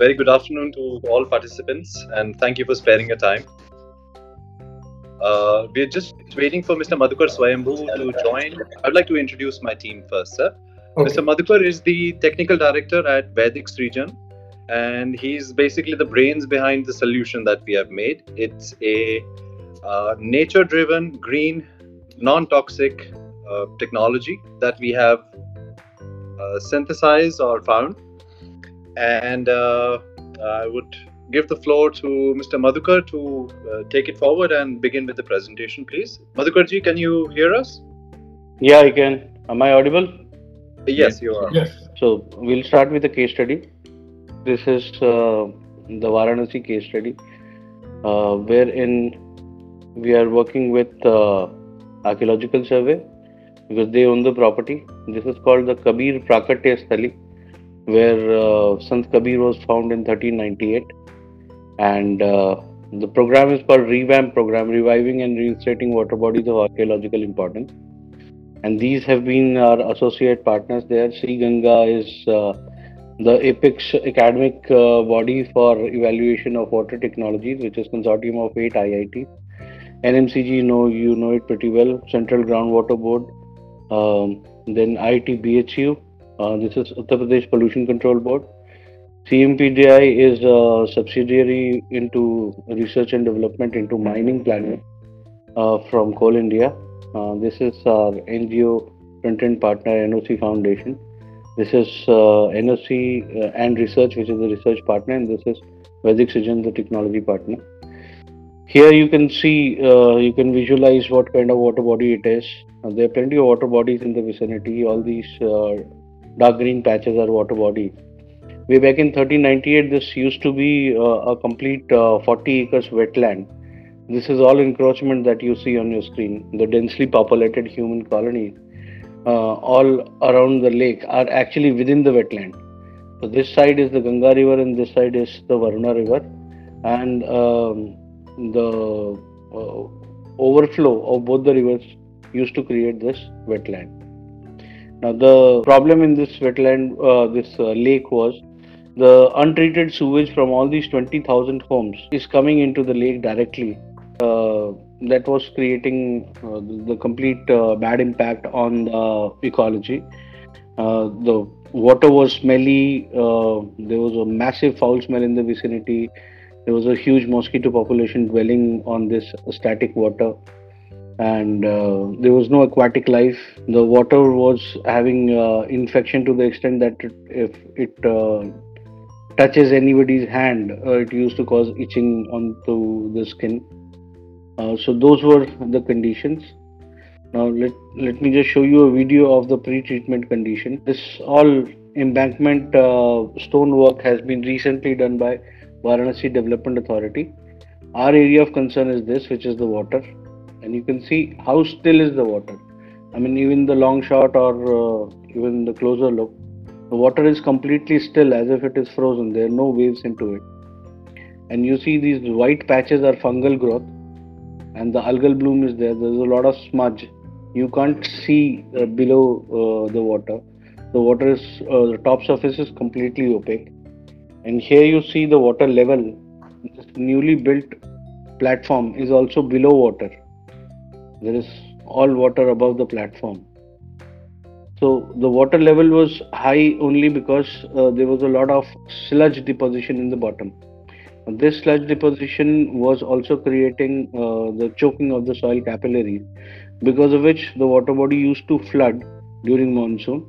very good afternoon to all participants, and thank you for sparing your time. Uh, we're just waiting for Mr. Madhukar Swayambhu to join. I'd like to introduce my team first, sir. Okay. Mr. Madhukar is the technical director at Vedic Srijan, and he's basically the brains behind the solution that we have made. It's a uh, nature driven, green, non toxic uh, technology that we have uh, synthesized or found. And uh, I would give the floor to Mr. Madhukar to uh, take it forward and begin with the presentation, please. Madhukarji, can you hear us? Yeah, I can. Am I audible? Yes, you are. Yes. So we'll start with the case study. This is uh, the Varanasi case study, uh, wherein we are working with uh, archaeological survey because they own the property. This is called the Kabir Prakatya Sthali, where uh, Sant Kabir was found in 1398, and uh, the program is called Revamp Program, reviving and reinstating water bodies of archaeological importance. And these have been our associate partners there. cGanga is uh, the apex academic uh, body for evaluation of water technologies, which is consortium of eight IITs. NMCG, know you know it pretty well. Central Groundwater Board, um, then IIT BHU. Uh, this is Uttar Pradesh Pollution Control Board. CMPDI is a subsidiary into research and development into mining planning uh, from Coal India. Uh, this is our NGO front-end partner NOC Foundation. This is uh, NOC uh, and research, which is the research partner, and this is Vedic Srijan, the technology partner. Here you can see, you can visualize what kind of water body it is. There are plenty of water bodies in the vicinity. All these dark green patches are water bodies. Way back in 1398, this used to be uh, a complete uh, 40 acres wetland. This is all encroachment that you see on your screen. The densely populated human colonies, uh, all around the lake, are actually within the wetland. So this side is the Ganga River, and this side is the Varuna River, and um, the uh, overflow of both the rivers used to create this wetland. Now the problem in this wetland, uh, this uh, lake was the untreated sewage from all these 20,000 homes is coming into the lake directly. Uh, that was creating uh, the, complete uh, bad impact on the ecology. Uh, the water was smelly. There was a massive foul smell in the vicinity. There was a huge mosquito population dwelling on this static water, and uh, there was no aquatic life. The water was having uh, infection to the extent that it, if it uh, touches anybody's hand, uh, it used to cause itching onto the skin. Uh, so those were the conditions. Now let let me just show you a video of the pre-treatment condition. This all embankment uh, stonework has been recently done by Varanasi Development Authority. Our area of concern is this, which is the water, and you can see how still is the water. I mean, even the long shot or uh, even the closer look, the water is completely still as if it is frozen. There are no waves into it. And you see these white patches are fungal growth and the algal bloom is there. There's a lot of smudge. You can't see uh, below uh, the water. The water is, uh, the top surface is completely opaque. And here you see the water level. This newly built platform is also below water. There is all water above the platform. So the water level was high only because uh, there was a lot of sludge deposition in the bottom. This sludge deposition was also creating uh, the choking of the soil capillaries, because of which the water body used to flood during monsoon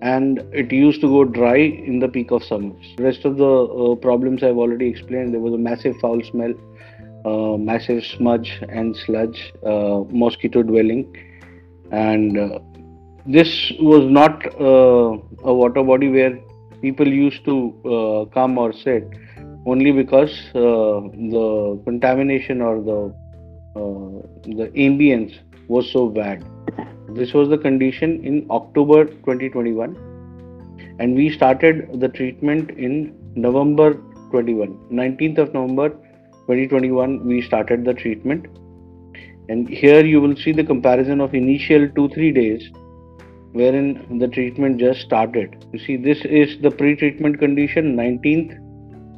and it used to go dry in the peak of summers. Rest of the uh, problems I've already explained. There was a massive foul smell, uh, massive smudge and sludge, uh, mosquito dwelling, and uh, this was not uh, a water body where people used to uh, come or sit. Only because uh, the contamination or the the ambience was so bad. This was the condition in october 2021 and we started the treatment in november 21 19th of november 2021 we started the treatment. And here you will see the comparison of initial 2 3 days wherein the treatment just started. You see, this is the pre treatment condition 19th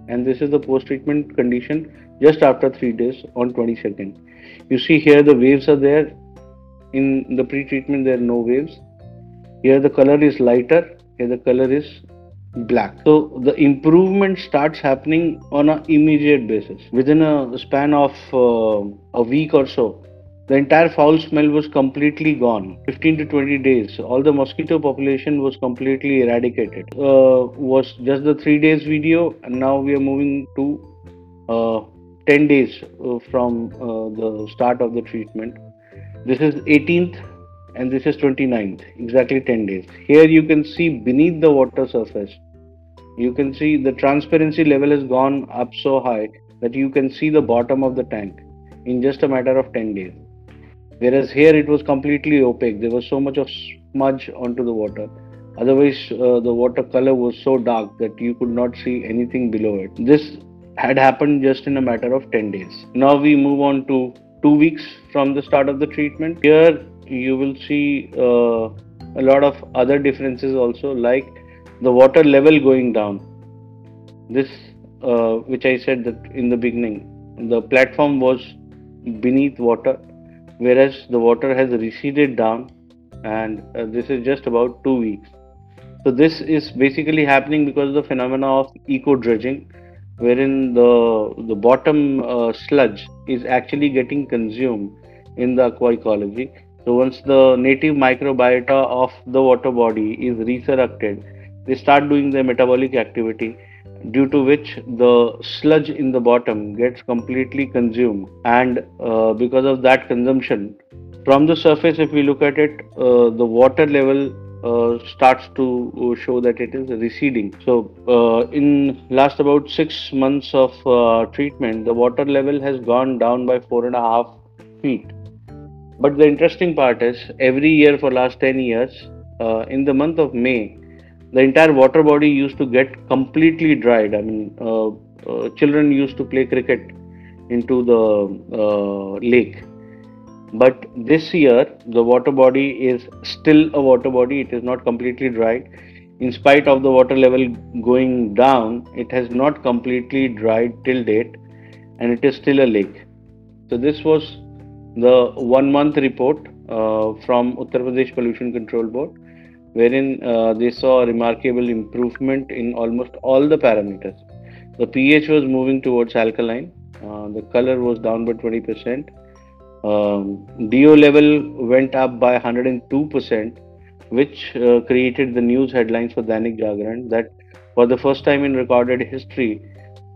and this is the post treatment condition just after 3 days on 22nd you see here the waves are there. In the pre treatment there are no waves. Here the color is lighter. Here the color is black. So the improvement starts happening on an immediate basis. Within a span of uh, a week or so the entire foul smell was completely gone. 15 to 20 days all the mosquito population was completely eradicated. Uh, was just the three days video and now we are moving to uh, 10 days uh, from uh, the start of the treatment. This is 18th and this is 29th exactly 10 days. Here you can see beneath the water surface you can see the transparency level has gone up so high that you can see the bottom of the tank in just a matter of 10 days. Whereas here it was completely opaque. There was so much of smudge onto the water. Otherwise uh, the water color was so dark that you could not see anything below it. This had happened just in a matter of 10 days. Now we move on to two weeks from the start of the treatment. Here you will see uh, a lot of other differences also like the water level going down. This uh, which i said that in the beginning the platform was beneath water whereas the water has receded down and uh, this is just about two weeks. So this is basically happening because of the phenomena of eco dredging wherein the the bottom uh, sludge is actually getting consumed in the aqua ecology so once the native microbiota of the water body is resurrected they start doing their metabolic activity due to which the sludge in the bottom gets completely consumed. And uh, because of that consumption from the surface if we look at it uh, the water level uh, starts to uh, show that it is receding. So uh, in last about six months of uh, treatment the water level has gone down by four and a half feet but the interesting part is every year for last 10 years in the month of may the entire water body used to get completely dried. I mean, uh, uh, children used to play cricket into the uh, lake. But this year, the water body is still a water body. It is not completely dried. In spite of the water level going down, it has not completely dried till date, and it is still a lake. So this was the one month report uh, from Uttar Pradesh Pollution Control Board wherein uh, they saw a remarkable improvement in almost all the parameters. The pH was moving towards alkaline, uh, the color was down by 20%, um, DO level went up by 102%, which uh, created the news headlines for Dainik Jagran that for the first time in recorded history,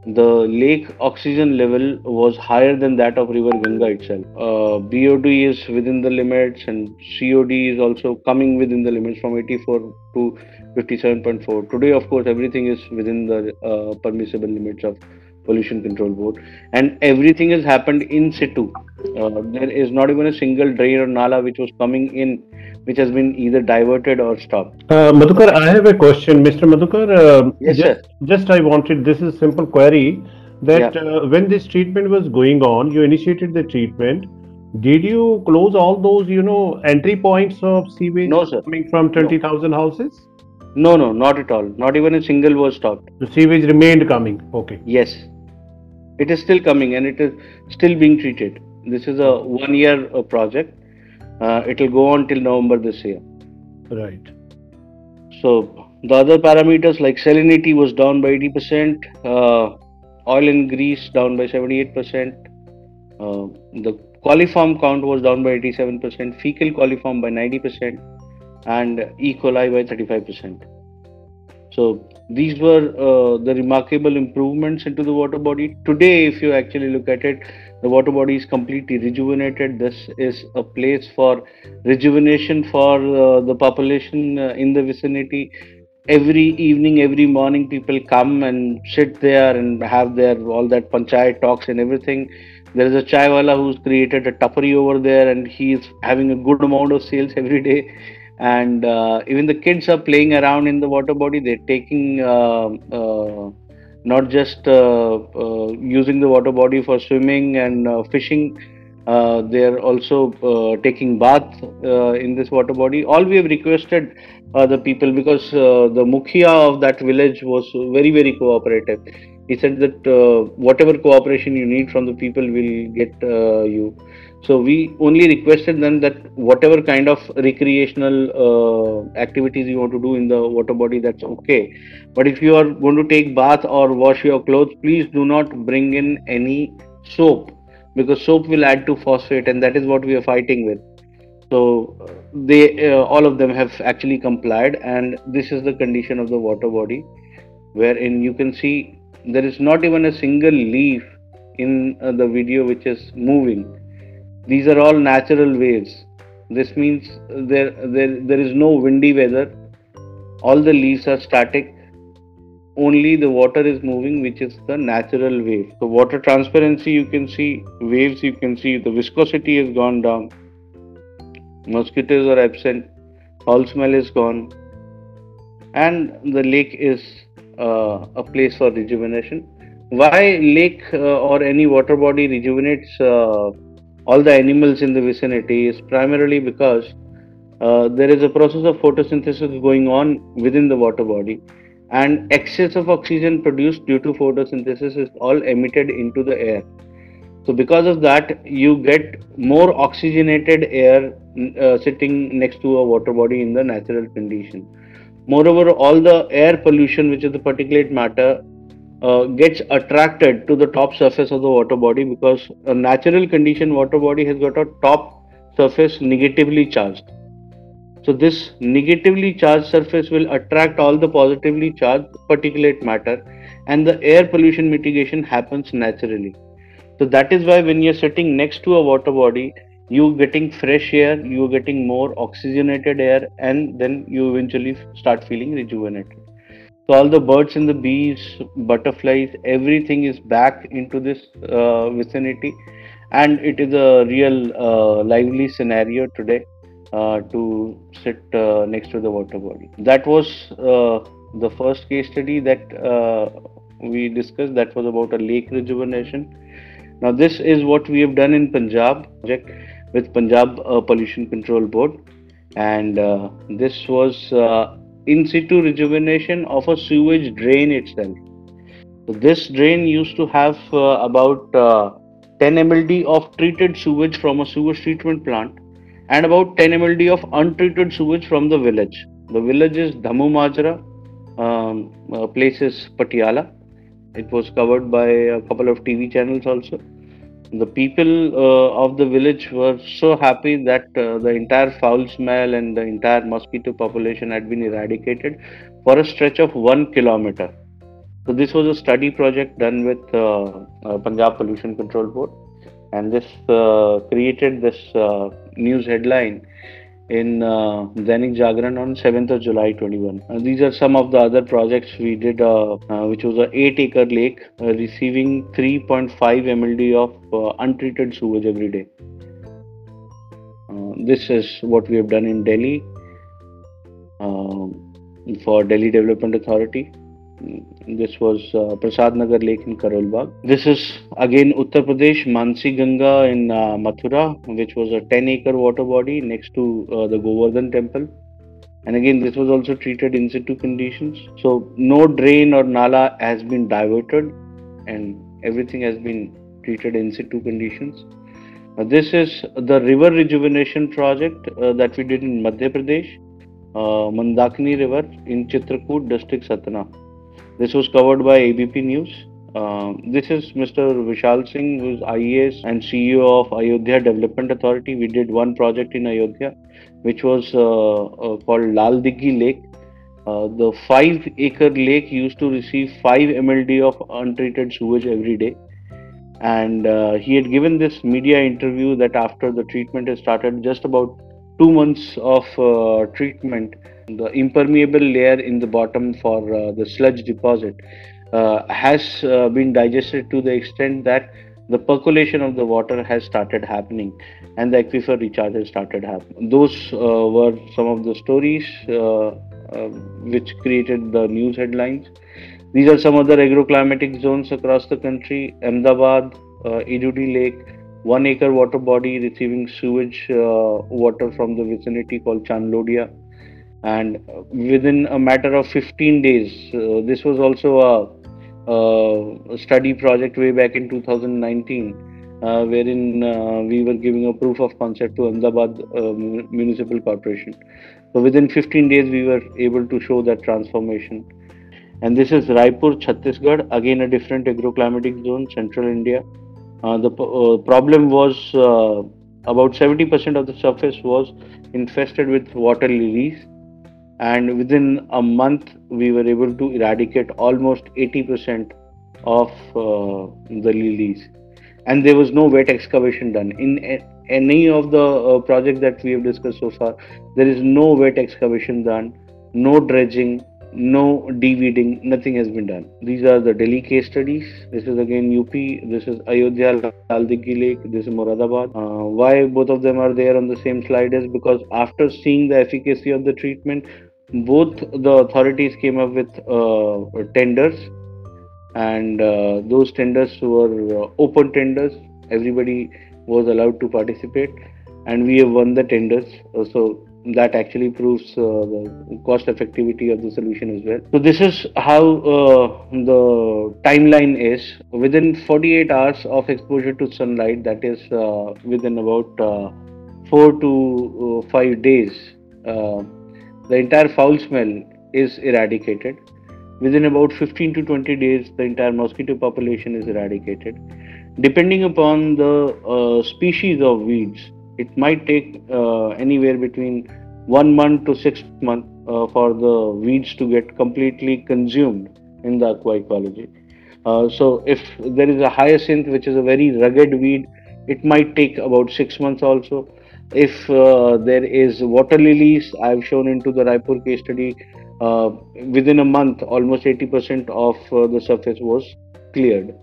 the lake oxygen level was higher than that of river Ganga itself. Uh, BOD is within the limits and COD is also coming within the limits from 84 to 57.4. Today, of course, everything is within the uh, permissible limits of pollution control board and everything has happened in situ uh, there is not even a single drain or nala which was coming in which has been either diverted or stopped. Uh, Madhukar, I have a question, Mr. Madhukar. Uh, yes, just, sir. Just I wanted this is simple query that yeah. uh, when this treatment was going on, you initiated the treatment. Did you close all those, you know, entry points of sewage no, sir. coming from twenty thousand no. houses? No, no, not at all. Not even a single was stopped. The sewage remained coming. Okay. Yes, it is still coming and it is still being treated. This is a one-year uh, project uh, it will go on till November this year. Right. So the other parameters like salinity was down by 80%, uh, oil and grease down by 78%, uh, the coliform count was down by 87%, fecal coliform by 90%, and E. coli by 35%. So these were uh, the remarkable improvements into the water body. Today, if you actually look at it, the water body is completely rejuvenated. This is a place for rejuvenation for uh, the population uh, in the vicinity. Every evening, every morning, people come and sit there and have their all that panchayat talks and everything. There is a chaiwala who's created a tapari over there, and he is having a good amount of sales every day and uh, even the kids are playing around in the water body they're taking uh, uh, not just uh, uh, using the water body for swimming and uh, fishing they're also taking bath in this water body. All we have requested the people because the mukhia of that village was very very cooperative. He said that uh, whatever cooperation you need from the people will get uh, you so we only requested them that whatever kind of recreational uh, activities you want to do in the water body that's okay. But if you are going to take bath or wash your clothes please do not bring in any soap because soap will add to phosphate and that is what we are fighting with. So they uh, all of them have actually complied and this is the condition of the water body wherein you can see there is not even a single leaf in uh, the video which is moving these are all natural waves. This means there there there is no windy weather. All the leaves are static. Only the water is moving which is the natural wave. So water transparency you can see. Waves you can see. The viscosity has gone down. Mosquitoes are absent. Foul smell is gone. And the lake is uh, a place for rejuvenation. Why lake uh, or any water body rejuvenates uh, all the animals in the vicinity is primarily because uh, there is a process of photosynthesis going on within the water body. And excess of oxygen produced due to photosynthesis is all emitted into the air. So because of that you get more oxygenated air uh, sitting next to a water body in the natural condition. Moreover, all the air pollution, which is the particulate matter, uh, gets attracted to the top surface of the water body because a natural condition water body has got a top surface negatively charged. So this negatively charged surface will attract all the positively charged particulate matter and the air pollution mitigation happens naturally. So that is why when you're sitting next to a water body, you're getting fresh air you're getting more oxygenated air and then you eventually start feeling rejuvenated so all the birds and the bees butterflies everything is back into this uh, vicinity. And it is a real uh, lively scenario today uh, to sit uh, next to the water body. That was uh, the first case study that uh, we discussed. That was about a lake rejuvenation. Now this is what we have done in punjab project with Punjab Pollution Control Board, and this was in situ rejuvenation of a sewage drain itself. This drain used to have about 10 mld of treated sewage from a sewage treatment plant and about 10 mld of untreated sewage from the village. The village is Dhamu Majra, um, uh, place is Patiala. It was covered by a couple of TV channels also the people uh, of the village were so happy that uh, the entire foul smell and the entire mosquito population had been eradicated for a stretch of one kilometer. So this was a study project done with uh, uh Punjab Pollution Control Board, and this uh, created this uh, news headline in uh, Jagran on 7th of July 21. Uh, these are some of the other projects we did, uh, uh which was a 8 acre lake uh, receiving 3.5 mld of untreated sewage every day. this is what we have done in Delhi for Delhi Development Authority. This was uh, Prasad Nagar Lake in Karol Bagh. This is again Uttar Pradesh, Mansi Ganga in uh, Mathura, which was a 10 acre water body next to uh, the Govardhan temple. And again, this was also treated in situ conditions. So, no drain or nala has been diverted, and everything has been treated in situ conditions. Uh, this is the river rejuvenation project uh, that we did in Madhya Pradesh, uh, Mandakini River in Chitrakoot district, Satna. This was covered by ABP News. Uh, this is Mr. Vishal Singh, who is IAS and CEO of Ayodhya Development Authority. We did one project in Ayodhya, which was uh, uh, called Lal Dighi Lake. Uh, the five acre lake used to receive 5 mld of untreated sewage every day. And uh, he had given this media interview that after the treatment has started, just about two months of uh, treatment, the impermeable layer in the bottom for uh, the sludge deposit uh, has uh, been digested to the extent that the percolation of the water has started happening and the aquifer recharge has started happening. Those uh, were some of the stories uh, which created the news headlines. These are some other agroclimatic zones across the country Ahmedabad, uh, Lake, one acre water body receiving sewage water from the vicinity called Chandlodia and within a matter of 15 days uh, this was also a uh, study project way back in 2019, uh, wherein uh, we were giving a proof of concept to Ahmedabad uh, Municipal Corporation. So within 15 days, we were able to show that transformation. And this is Raipur, Chhattisgarh, again a different agroclimatic zone, central India. Uh, the uh, problem was about 70% of the surface was infested with water lilies. And within a month we were able to eradicate almost 80% of uh, the lilies. And there was no wet excavation done. In any of the uh, projects that we have discussed so far there is no wet excavation done no dredging no deweeding, nothing has been done. These are the Delhi case studies. This is again UP. This is Ayodhya, Lal Dighi Lake. This is Moradabad. Uh, why both of them are there on the same slide is because after seeing the efficacy of the treatment, both the authorities came up with uh, tenders, and uh, those tenders were uh, open tenders. Everybody was allowed to participate, and we have won the tenders. Uh, so that actually proves uh, the cost effectivity of the solution as well. So this is how uh, the timeline is. Within 48 hours of exposure to sunlight, that is uh, within about uh, four to uh, five days, uh, the entire foul smell is eradicated. Within about 15 to 20 days, the entire mosquito population is eradicated. Depending upon the species of weeds, it might take uh, anywhere between one month to six months uh, for the weeds to get completely consumed in the aqua ecology. Uh, so if there is a hyacinth, which is a very rugged weed, it might take about six months also. If uh, there is water lilies, I've shown into the Raipur case study, uh, within a month, almost 80% of uh, the surface was cleared.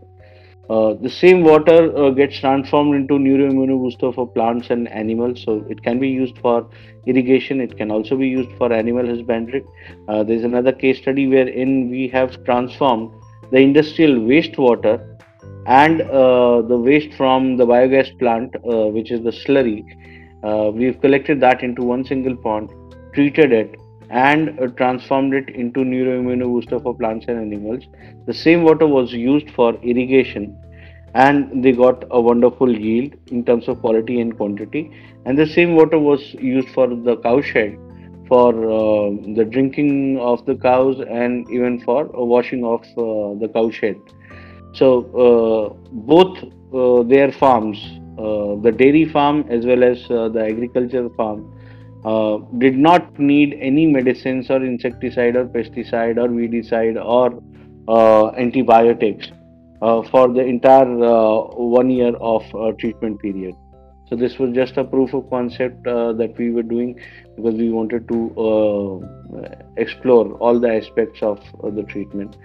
Uh, the same water uh, gets transformed into neuroimmunobooster for plants and animals. So it can be used for irrigation. It can also be used for animal husbandry. Uh, there's another case study wherein we have transformed the industrial wastewater and uh, the waste from the biogas plant, uh, which is the slurry. we've collected that into one single pond, treated it, and transformed it into neuroimmunobooster for plants and animals. The same water was used for irrigation and they got a wonderful yield in terms of quality and quantity. And the same water was used for the cow shed for uh, the drinking of the cows and even for washing of uh, the cow shed. So, uh, both uh, their farms, uh, the dairy farm as well as uh, the agriculture farm, uh, did not need any medicines or insecticide or pesticide or weedicide or uh, antibiotics uh, for the entire uh, one year of uh, treatment period. So this was just a proof of concept that we were doing because we wanted to explore all the aspects of the treatment.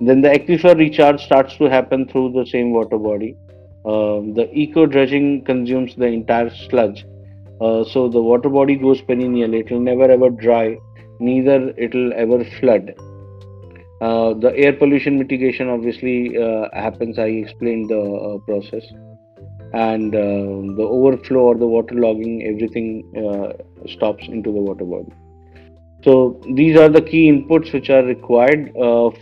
Then the aquifer recharge starts to happen through the same water body. Uh, the eco dredging consumes the entire sludge uh, so the water body goes perennial. It will never ever dry. Neither it will ever flood. Uh, the air pollution mitigation obviously uh, happens. I explained the uh, process. And uh, the overflow or the water logging everything stops into the water body. So these are the key inputs which are required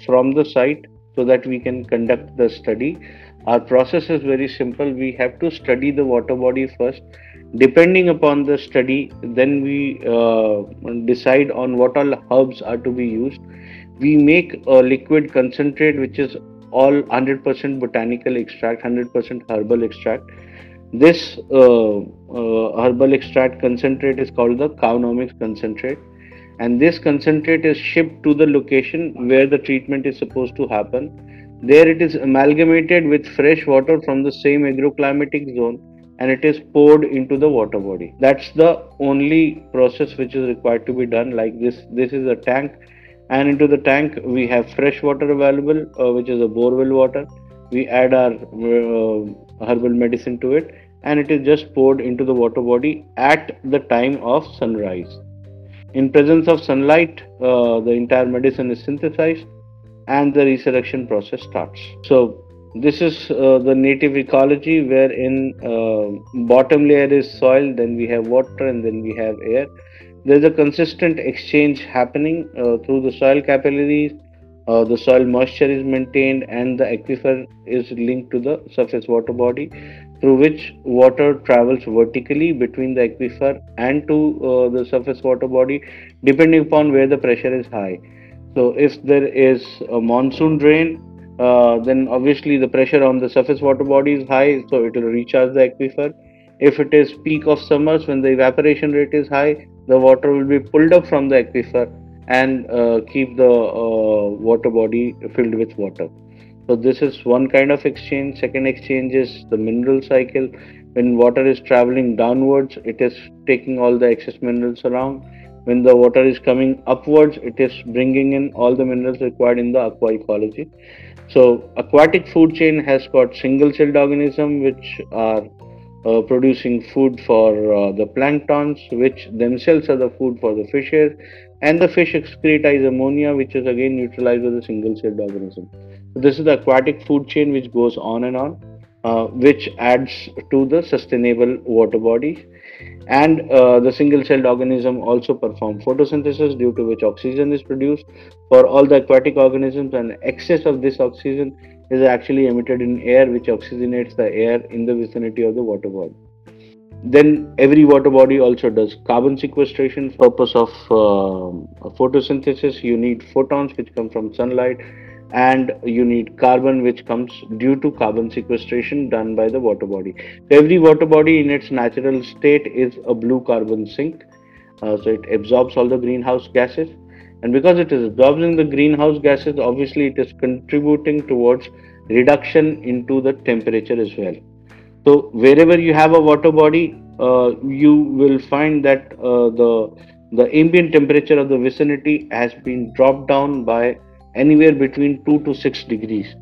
from the site so that we can conduct the study. Our process is very simple. We have to study the water body first depending upon the study then we uh, decide on what all herbs are to be used. We make a liquid concentrate which is all 100% botanical extract 100% herbal extract. This uh, uh, herbal extract concentrate is called the cownomics concentrate. And this concentrate is shipped to the location where the treatment is supposed to happen. There it is amalgamated with fresh water from the same agroclimatic zone and it is poured into the water body. That's the only process which is required to be done like this. This is a tank and into the tank we have fresh water available uh, which is a borewell water. We add our uh, herbal medicine to it and it is just poured into the water body at the time of sunrise. In presence of sunlight uh, the entire medicine is synthesized and the resurrection process starts. So this is uh, the native ecology wherein uh, bottom layer is soil then we have water and then we have air. There's a consistent exchange happening uh, through the soil capillaries uh, the soil moisture is maintained and the aquifer is linked to the surface water body through which water travels vertically between the aquifer and to uh, the surface water body depending upon where the pressure is high. So if there is a monsoon drain uh, then obviously the pressure on the surface water body is high so it will recharge the aquifer. If it is peak of summers when the evaporation rate is high the water will be pulled up from the aquifer and uh, keep the uh, water body filled with water. So this is one kind of exchange. Second exchange is the mineral cycle. When water is traveling downwards it is taking all the excess minerals around. When the water is coming upwards it is bringing in all the minerals required in the aqua ecology so aquatic food chain has got single celled organism which are uh, producing food for uh, the planktons, which themselves are the food for the fishes, and the fish excrete ammonia, which is again neutralized by the single-celled organism. So this is the aquatic food chain which goes on and on, uh, which adds to the sustainable water bodies. And uh, the single-celled organism also perform photosynthesis, due to which oxygen is produced. For all the aquatic organisms, and excess of this oxygen is actually emitted in air which oxygenates the air in the vicinity of the water body. Then every water body also does carbon sequestration. Purpose of uh, photosynthesis you need photons which come from sunlight and you need carbon which comes due to carbon sequestration done by the water body. So every water body in its natural state is a blue carbon sink. Uh, so it absorbs all the greenhouse gases. And because it is absorbing the greenhouse gases obviously it is contributing towards reduction into the temperature as well. So wherever you have a water body uh, you will find that uh, the the ambient temperature of the vicinity has been dropped down by anywhere between 2 to 6 degrees.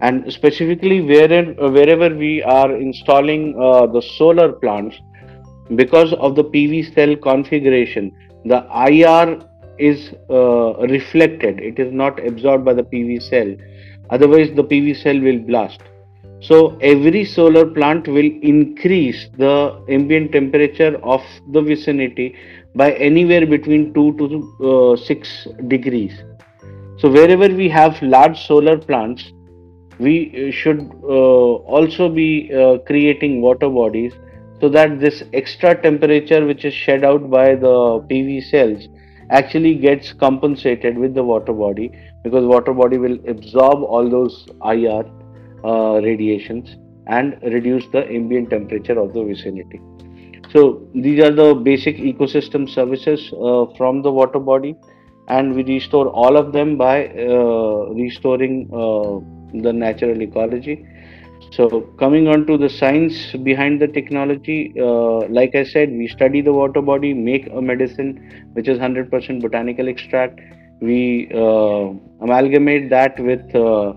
And specifically wherever, wherever we are installing uh, the solar plants because of the pv cell configuration the ir is uh, reflected. It is not absorbed by the pv cell. Otherwise the pv cell will blast. So every solar plant will increase the ambient temperature of the vicinity by anywhere between 2 to uh, 6 degrees so wherever we have large solar plants we should uh, also be uh, creating water bodies so that this extra temperature which is shed out by the pv cells actually gets compensated with the water body because water body will absorb all those IR uh, radiations and reduce the ambient temperature of the vicinity. So these are the basic ecosystem services uh, from the water body and we restore all of them by uh, restoring uh, the natural ecology so coming on to the science behind the technology, uh, like I said, we study the water body, make a medicine which is 100% botanical extract. We uh, amalgamate that with uh,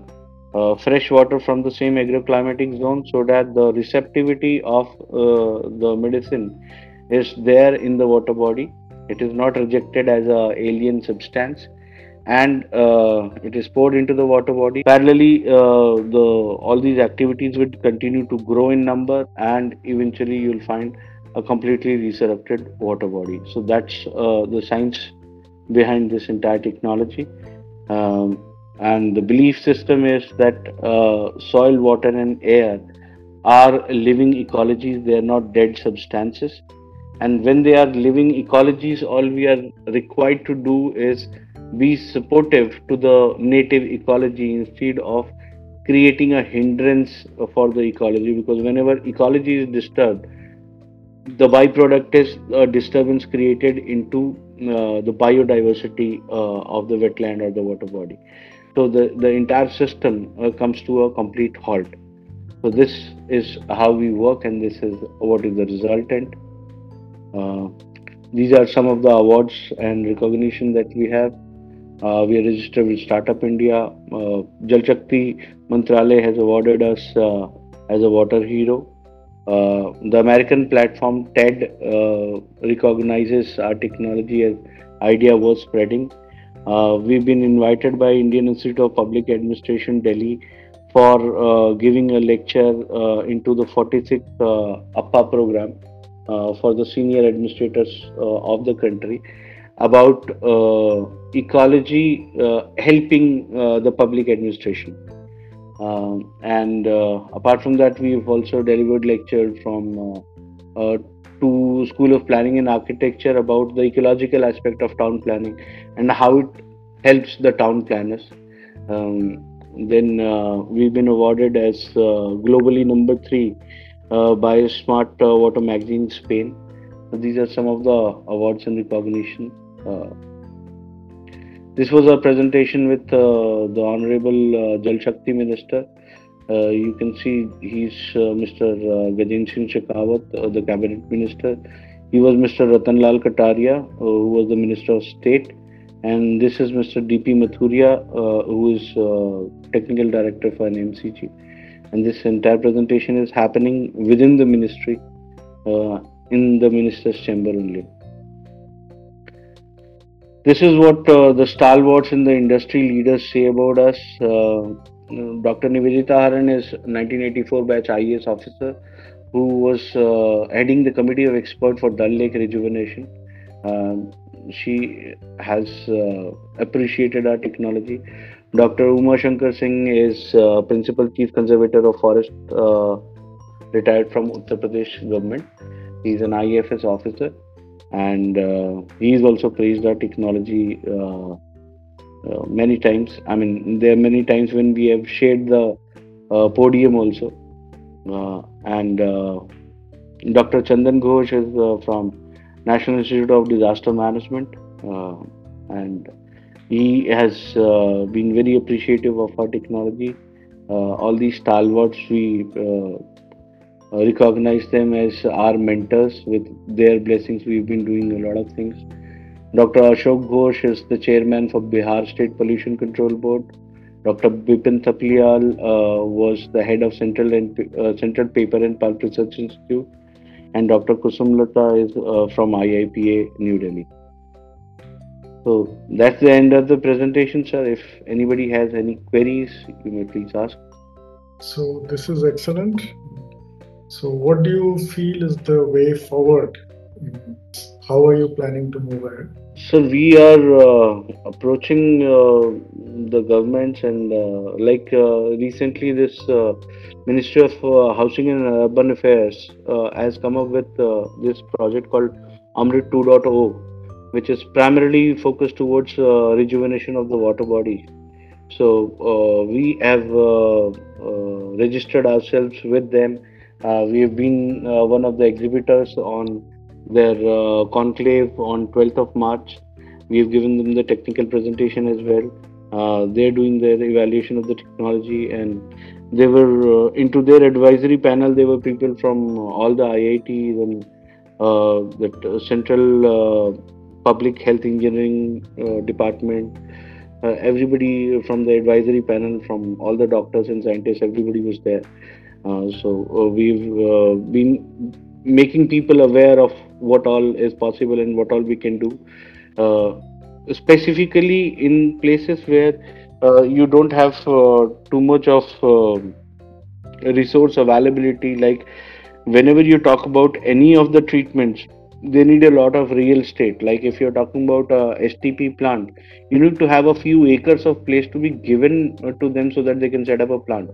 uh, fresh water from the same agroclimatic zone so that the receptivity of uh, the medicine is there in the water body. It is not rejected as a alien substance and uh, it is poured into the water body. Parallelly, uh, the all these activities would continue to grow in number, and eventually you'll find a completely resurrected water body. So that's uh, the science behind this entire technology. Um, and the belief system is that uh, soil, water, and air are living ecologies. They are not dead substances. And when they are living ecologies, all we are required to do is be supportive to the native ecology instead of creating a hindrance for the ecology. Because whenever ecology is disturbed the byproduct is a disturbance created into uh, the biodiversity uh, of the wetland or the water body. So the, the entire system uh, comes to a complete halt. So this is how we work and this is what is the resultant these are some of the awards and recognition that we have uh, we are registered with Startup India. Uh, Jal Shakti has awarded us uh, as a water hero. Uh, the American platform TED uh, recognizes our technology as idea worth spreading. Uh, we've been invited by Indian Institute of Public Administration Delhi for giving a lecture into the 46th APPPA program for the senior administrators of the country about uh, ecology uh, helping uh, the public administration. Um, and apart from that, we've also delivered lectures from to School of Planning and Architecture about the ecological aspect of town planning and how it helps the town planners. Um, then uh, we've been awarded as uh, globally number three uh, Uh, by Smart uh, Water Magazine Spain. These are some of the awards and recognition. Uh. this was a presentation with the Honorable Jal Shakti Minister. Uh, you can see he's uh, Mr. Uh, Gajendra Singh Shekhawat, the cabinet minister. He was Mr. Ratan Lal Kataria, who was the minister of state, and this is Mr. D.P. Mathuria, who is technical director for NMCG. And this entire presentation is happening within the ministry, in the minister's chamber only. This is what uh, the stalwarts in the industry leaders say about us. Uh, Dr. Nivedita Haran is 1984 batch IAS officer who was uh, heading the committee of experts for Dal Lake rejuvenation. Um, she has uh, appreciated our technology. Dr. Uma Shankar Singh is uh, principal chief conservator of forest, uh, retired from Uttar Pradesh government. He is an IFS officer, and uh, he's also praised our technology uh, uh, many times. I mean, there are many times when we have shared the uh, podium also. And Dr. Chandan Ghosh is from National Institute of Disaster Management, and he has been very appreciative of our technology. all these stalwarts, we recognize them as our mentors. With their blessings, we've been doing a lot of things. Dr. Ashok Ghosh is the chairman for Bihar State Pollution Control Board. Dr. Bipin Thapliyal uh, was the head of Central and uh, Central Paper and Pulp Research Institute, and Dr. Kusum Lata is uh, from IIPA New Delhi. So that's the end of the presentation, sir. If anybody has any queries, you may please ask. So this is excellent. So what do you feel is the way forward? How are you planning to move ahead? So we are uh, approaching uh, the governments and uh, like uh, recently this uh, Ministry of uh, Housing and Urban Affairs has come up with this project called AMRUT 2.0 which is primarily focused towards rejuvenation of the water body. So we have registered ourselves with them. we have been one of the exhibitors on their uh, conclave on 12th of March. We have given them the technical presentation as well. Uh, they're doing their evaluation of the technology and they were uh, into their advisory panel. They were people from all the IITs and uh, the uh, Central uh, Public Health Engineering Department. everybody from the advisory panel, from all the doctors and scientists, everybody was there. so we've been making people aware of what all is possible and what all we can do uh, specifically in places where uh, you don't have uh, too much of uh, resource availability like whenever you talk about any of the treatments they need a lot of real estate. Like if you're talking about a stp plant you need to have a few acres of place to be given uh, to them so that they can set up a plant.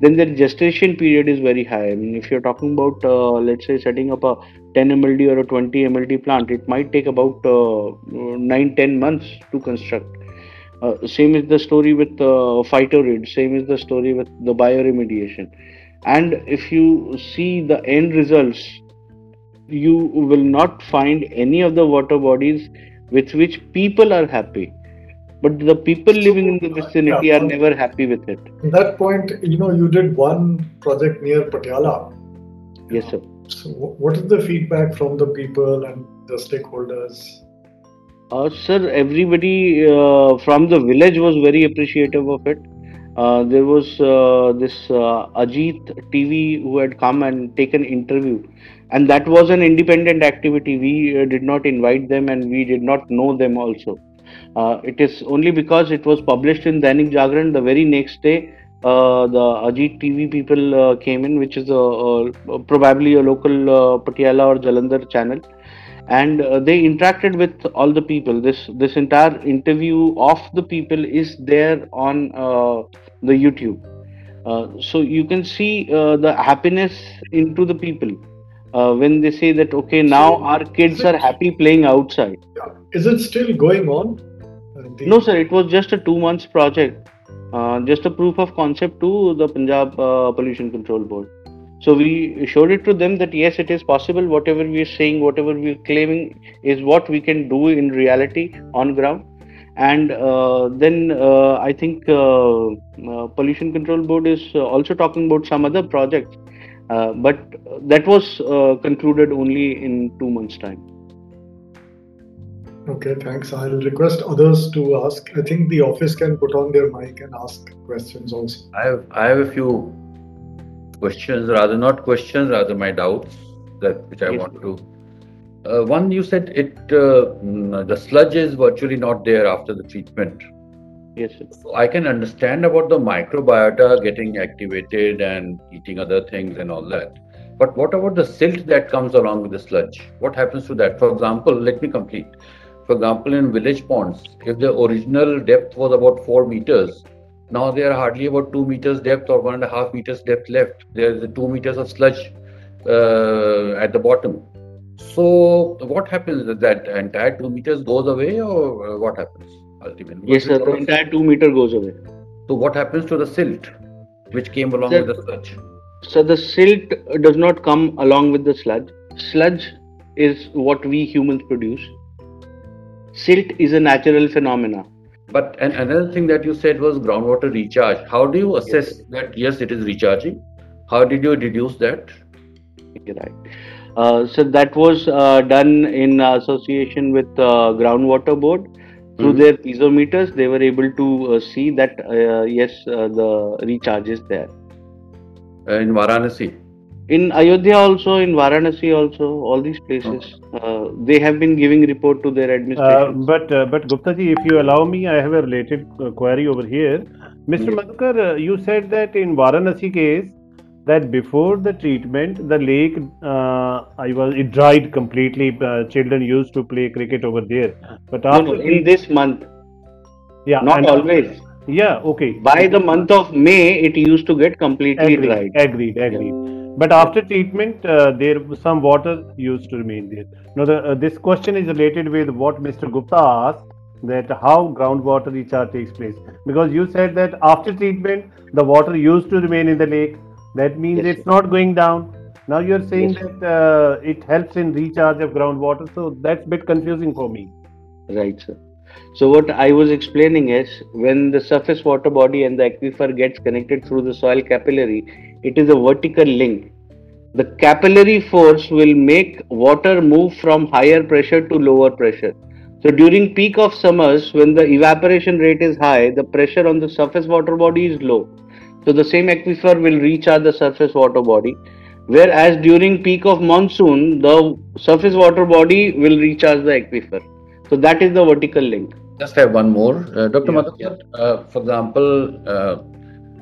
Then their gestation period is very high. I mean if you're talking about uh, let's say setting up a 10 mld or a 20 mld plant it might take about uh, 9 10 months to construct. Uh, same is the story with uh, phytorid same is the story with the bioremediation. And if you see the end results you will not find any of the water bodies with which people are happy. But the people living in the vicinity yeah, are never happy with it. At that point you know you did one project near patiala. Yes sir. So what is the feedback from the people and the stakeholders? Uh, sir everybody uh, from the village was very appreciative of it. Uh, there was uh, this uh, Ajit TV who had come and taken interview and that was an independent activity. We uh, did not invite them and we did not know them also. Uh, it is only because it was published in Dainik Jagran the very next day uh, the Ajit TV people uh, came in which is a, a, probably a local uh, Patiala or Jalandhar channel. And uh, they interacted with all the people. This this entire interview of the people is there on uh, the youtube. So you can see the happiness into the people uh, when they say that okay now our kids are happy playing outside. Yeah. Is it still going on? The- no sir it was just a two months project. Uh, just a proof of concept to the punjab uh, pollution control board. So we showed it to them that yes it is possible. Whatever we are saying whatever we are claiming is what we can do in reality on ground. And uh, then uh, i think uh, uh, pollution control board is also talking about some other projects uh, but that was uh, concluded only in two months time Okay, thanks. I'll request others to ask. I think the office can put on their mic and ask questions also. I have I have a few questions, rather not questions, rather my doubts that which I Yes, want to. Uh, one, you said it uh, mm, the sludge is virtually not there after the treatment. Yes sir. I can understand about the microbiota getting activated and eating other things and all that. But what about the silt that comes along with the sludge? What happens to that? For example, let me complete. For example, in village ponds, if the original depth was about four meters, now there are hardly about two meters depth or one and a half meters depth left. There is two meters of sludge uh, at the bottom. So what happens? That entire two meters goes away, or uh, what happens ultimately? yes sir the entire two meter goes away So what happens to the silt, which came along Sir- with the sludge? So the silt does not come along with the sludge. Sludge is what we humans produce. Silt is a natural phenomena. But and another thing that you said was groundwater recharge. How do you assess that? Yes, it is recharging. How did you deduce that? Right. Uh, so that was uh, done in association with uh, groundwater board. Through Mhm. their piezometers, they were able to uh, see that uh, yes, uh, the recharge is there. Uh, in Varanasi. In Ayodhya also, in Varanasi also, all these places, uh, they have been giving report to their Uh, administration. but uh, but Gupta ji, if you allow me, I have a related uh, query over here. Mr. Yes. Madhukar, uh, you said that in Varanasi case, that before the treatment, the lake, uh, I was it dried completely. Uh, children used to play cricket over there, but after no, in this month, yeah, not always. Yeah, okay. By the month of May, it used to get completely agreed, dried. agreed, agreed. But after treatment, uh, there some water used to remain there. Now, the, uh, this question is related with what Mr. Gupta asked that how groundwater recharge takes place. Because you said that after treatment, the water used to remain in the lake. That means Yes, it's not going down. Now you're saying Yes, that uh, it helps in recharge of groundwater. So that's a bit confusing for me. Right, sir. So what I was explaining is when the surface water body and the aquifer gets connected through the soil capillary, it is a vertical link. The capillary force will make water move from higher pressure to lower pressure. So during peak of summers, when the evaporation rate is high, the pressure on the surface water body is low. So the same aquifer will recharge the surface water body. Whereas during peak of monsoon, the surface water body will recharge the aquifer. So that is the vertical link. Just have one more, uh, Dr. Yeah. Madhukar. Uh, for example, uh,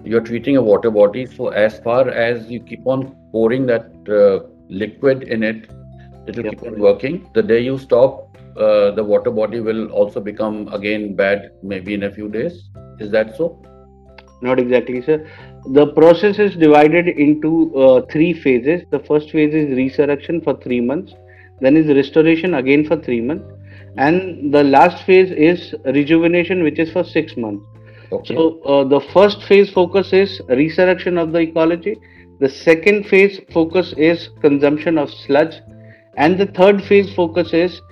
you're treating a water body, so as far as you keep on pouring that uh, liquid in it, it will Yeah. keep on working. The day you stop, uh, the water body will also become again bad, maybe in a few days. Is that so? Not exactly, sir. The process is divided into uh, three phases. The first phase is resurrection for three months, then is restoration again for three months, and the last phase is rejuvenation, which is for six months. Okay. So uh, the first phase focus is resurrection of the ecology. The second phase focus is consumption of sludge, and the third phase focus is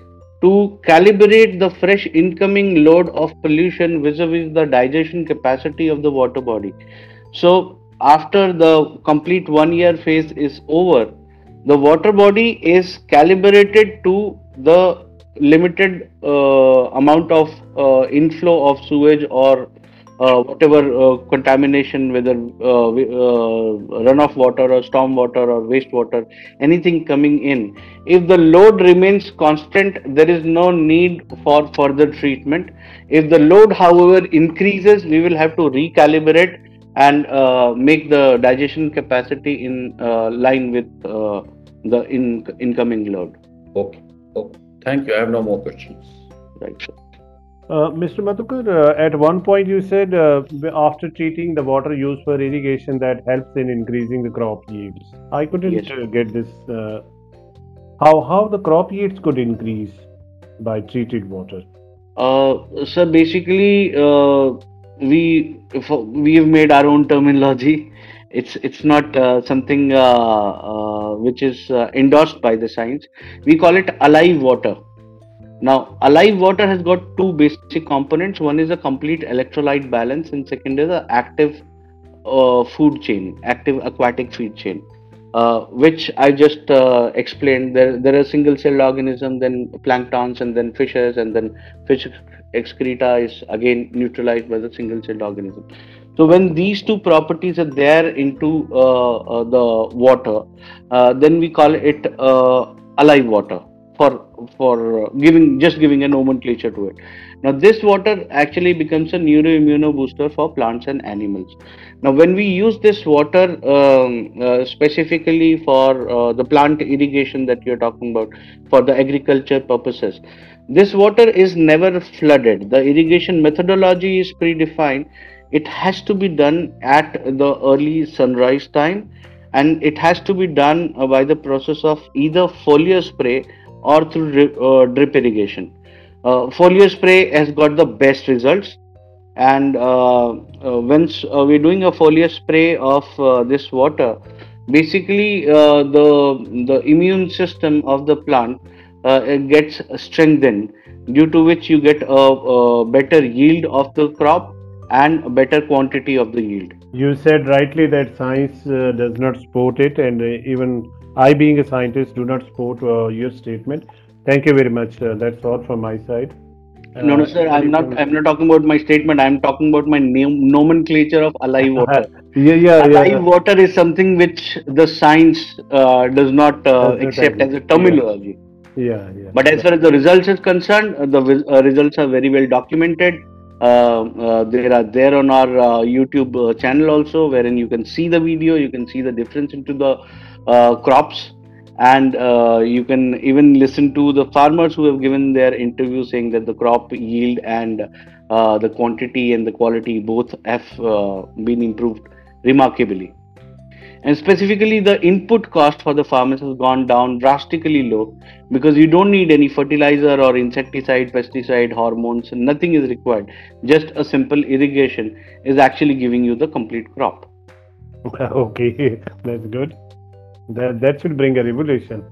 to calibrate the fresh incoming load of pollution vis-a-vis the digestion capacity of the water body. So after the complete one year phase is over, the water body is calibrated to the limited uh, amount of uh, inflow of sewage or uh, whatever uh, contamination, whether uh, uh, runoff water or storm water or wastewater, anything coming in. If the load remains constant, there is no need for further treatment. If the load, however, increases, we will have to recalibrate and uh, make the digestion capacity in uh, line with uh, the in- incoming load. Okay. Okay. Thank you. I have no more questions. Right. Uh, Mr. Madhukar, uh, at one point you said uh, after treating the water used for irrigation that helps in increasing the crop yields. I couldn't Yes. uh, get this. Uh, how how the crop yields could increase by treated water? Uh, so basically, uh, we we have made our own terminology. It's it's not uh, something uh, uh, which is uh, endorsed by the science. We call it alive water. Now, alive water has got two basic components. One is a complete electrolyte balance, and second is an active uh, food chain, active aquatic food chain, uh, which I just uh, explained. There, there are single-celled organisms, then planktons, and then fishes, and then fish excreta is again neutralized by the single-celled organism. So when these two properties are there into uh, uh, the water, uh, then we call it alive water for for giving just giving a nomenclature to it. Now this water actually becomes a neuroimmuno booster for plants and animals. Now when we use this water um, uh, specifically for uh, the plant irrigation that you're talking about for the agriculture purposes, this water is never flooded. The irrigation methodology is predefined. It has to be done at the early sunrise time and it has to be done uh, by the process of either foliar spray or through drip, uh, drip irrigation. Uh, foliar spray has got the best results, and uh, uh, once uh, we're doing a foliar spray of this water, basically the the immune system of the plant gets strengthened, due to which you get a, a better yield of the crop and a better quantity of the yield. You said rightly that science uh, does not support it, and uh, even I, being a scientist, do not support uh, your statement. Thank you very much. Uh, that's all from my side. No, no, Uh, sir. I'm not. I'm not talking about my statement. I'm talking about my name, nomenclature of alive water. yeah, yeah, yeah. alive yeah. water is something which the science uh, does not uh, accept as a terminology. Yeah, yeah. yeah, But as far as the results is concerned, uh, the uh, results are very well documented. Uh, uh, they are there on our uh, YouTube uh, channel also, wherein you can see the video, you can see the difference into the uh, crops, and uh, you can even listen to the farmers who have given their interview saying that the crop yield and uh, the quantity and the quality both have uh, been improved remarkably. And specifically, the input cost for the farmers has gone down drastically low because you don't need any fertilizer or insecticide, pesticide, hormones, nothing is required. Just a simple irrigation is actually giving you the complete crop. okay, that's good. That that should bring a revolution.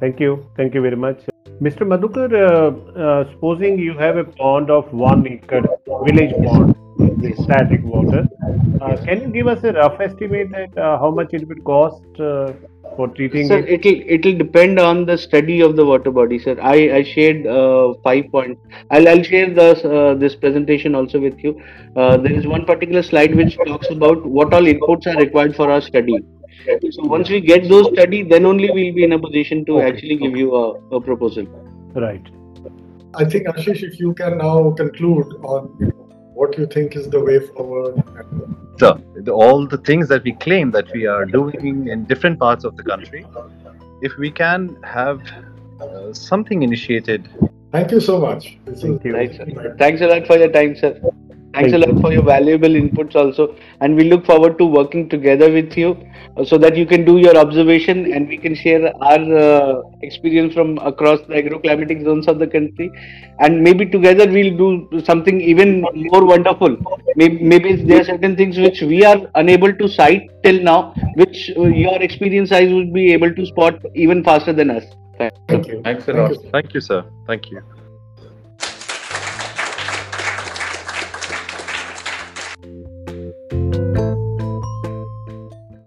Thank you, thank you very much, Mr. Madhukar. Uh, uh, supposing you have a pond of one acre, village pond with static water, uh, can you give us a rough estimate that uh, how much it would cost uh, for treating Sir, it? it'll it'll depend on the study of the water body, sir. I I shared uh, five points. I'll I'll share this uh, this presentation also with you. Uh, there is one particular slide which talks about what all inputs are required for our study. So once we get those study, then only we'll be in a position to Okay, actually give you a, a proposal. Right. I think Ashish, if you can now conclude on what you think is the way forward. So, the, all the things that we claim that we are doing in different parts of the country, if we can have uh, something initiated Thank you so much. This Thank you. Right, sir. Thanks a lot for your time, sir. Thanks Thank a lot for your valuable inputs also. And we look forward to working together with you uh, so that you can do your observation and we can share our uh, experience from across the agroclimatic zones of the country. And maybe together we'll do something even more wonderful. Maybe, maybe there are certain things which we are unable to cite till now, which uh, your experience eyes would be able to spot even faster than us. Thank you. Thanks a lot. you. Thank you, sir. Thank you.